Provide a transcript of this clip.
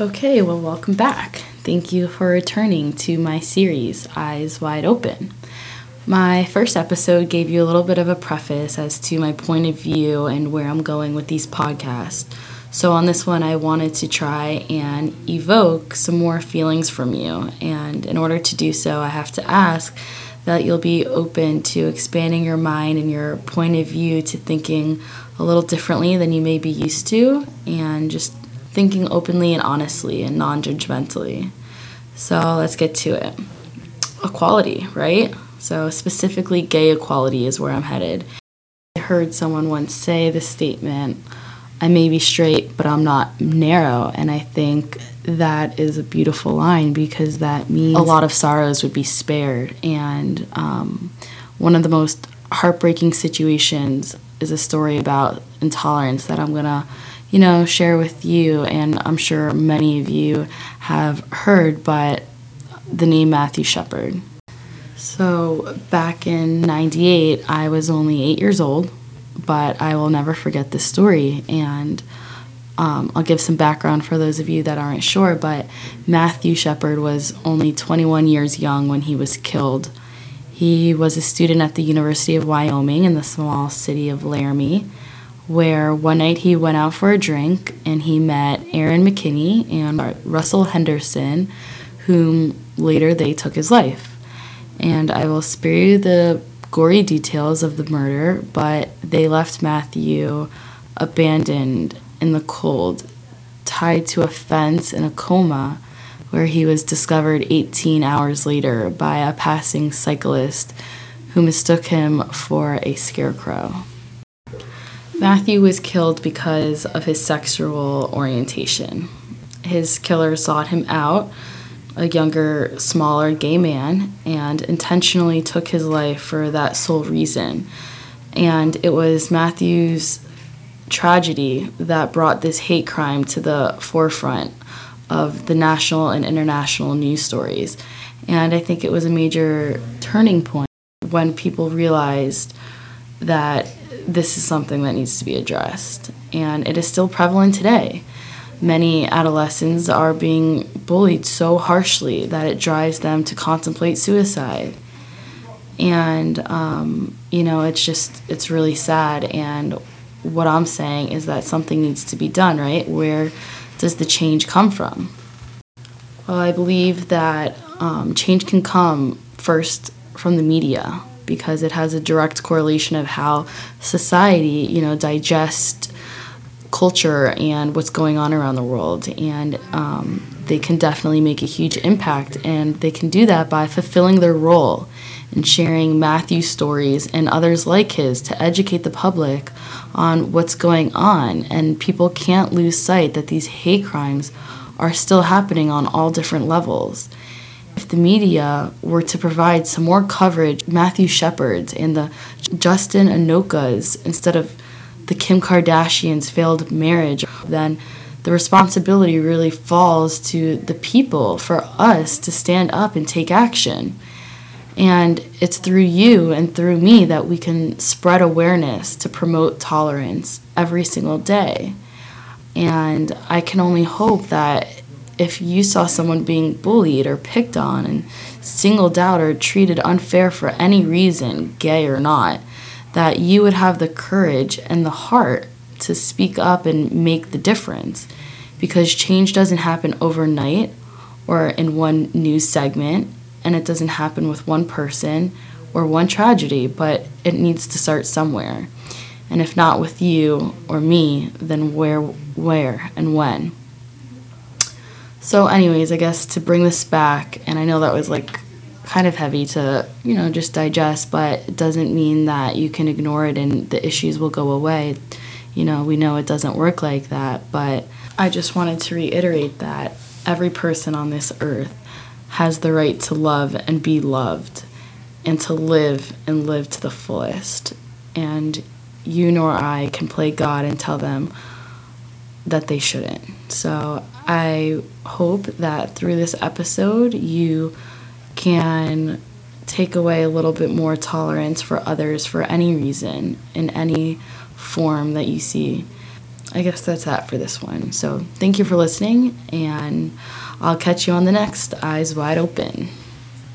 Okay, well, welcome back. Thank you for returning to my series, Eyes Wide Open. My first episode gave you a little bit of a preface as to my point of view and where I'm going with these podcasts. So, on this one, I wanted to try and evoke some more feelings from you. And in order to do so, I have to ask that you'll be open to expanding your mind and your point of view to thinking a little differently than you may be used to, and just thinking openly and honestly and non judgmentally. So, let's get to it. Equality, right? So, specifically, gay equality is where I'm headed. I heard someone once say the statement, I may be straight, but I'm not narrow. And I think that is a beautiful line because that means a lot of sorrows would be spared. And um, one of the most heartbreaking situations is a story about intolerance that I'm going to, you know, share with you. And I'm sure many of you have heard, but the name Matthew Shepard. So back in 98, I was only eight years old but I will never forget this story. And um, I'll give some background for those of you that aren't sure, but Matthew Shepard was only 21 years young when he was killed. He was a student at the University of Wyoming in the small city of Laramie, where one night he went out for a drink and he met Aaron McKinney and Russell Henderson, whom later they took his life. And I will spare you the gory details of the murder, but they left Matthew abandoned in the cold, tied to a fence in a coma, where he was discovered 18 hours later by a passing cyclist who mistook him for a scarecrow. Matthew was killed because of his sexual orientation. His killer sought him out a younger, smaller gay man and intentionally took his life for that sole reason. And it was Matthew's tragedy that brought this hate crime to the forefront of the national and international news stories. And I think it was a major turning point when people realized that this is something that needs to be addressed. And it is still prevalent today many adolescents are being bullied so harshly that it drives them to contemplate suicide. And, um, you know, it's just, it's really sad. And what I'm saying is that something needs to be done, right? Where does the change come from? Well, I believe that um, change can come first from the media because it has a direct correlation of how society, you know, digests culture and what's going on around the world. And um, they can definitely make a huge impact. And they can do that by fulfilling their role and sharing Matthew's stories and others like his to educate the public on what's going on. And people can't lose sight that these hate crimes are still happening on all different levels. If the media were to provide some more coverage, Matthew Shepard's and the Justin Anokas, instead of the Kim Kardashians' failed marriage, then the responsibility really falls to the people for us to stand up and take action. And it's through you and through me that we can spread awareness to promote tolerance every single day. And I can only hope that if you saw someone being bullied or picked on and singled out or treated unfair for any reason, gay or not, that you would have the courage and the heart to speak up and make the difference. Because change doesn't happen overnight or in one news segment and it doesn't happen with one person or one tragedy but it needs to start somewhere. And if not with you or me then where where and when so anyways i guess to bring this back and i know that was like kind of heavy to, you know, just digest, but it doesn't mean that you can ignore it and the issues will go away. You know, we know it doesn't work like that, but I just wanted to reiterate that every person on this earth has the right to love and be loved and to live and live to the fullest. And you nor I can play God and tell them that they shouldn't. So I hope that through this episode, you can take away a little bit more tolerance for others for any reason in any form that you see. I guess that's that for this one. So thank you for listening, and I'll catch you on the next Eyes Wide Open.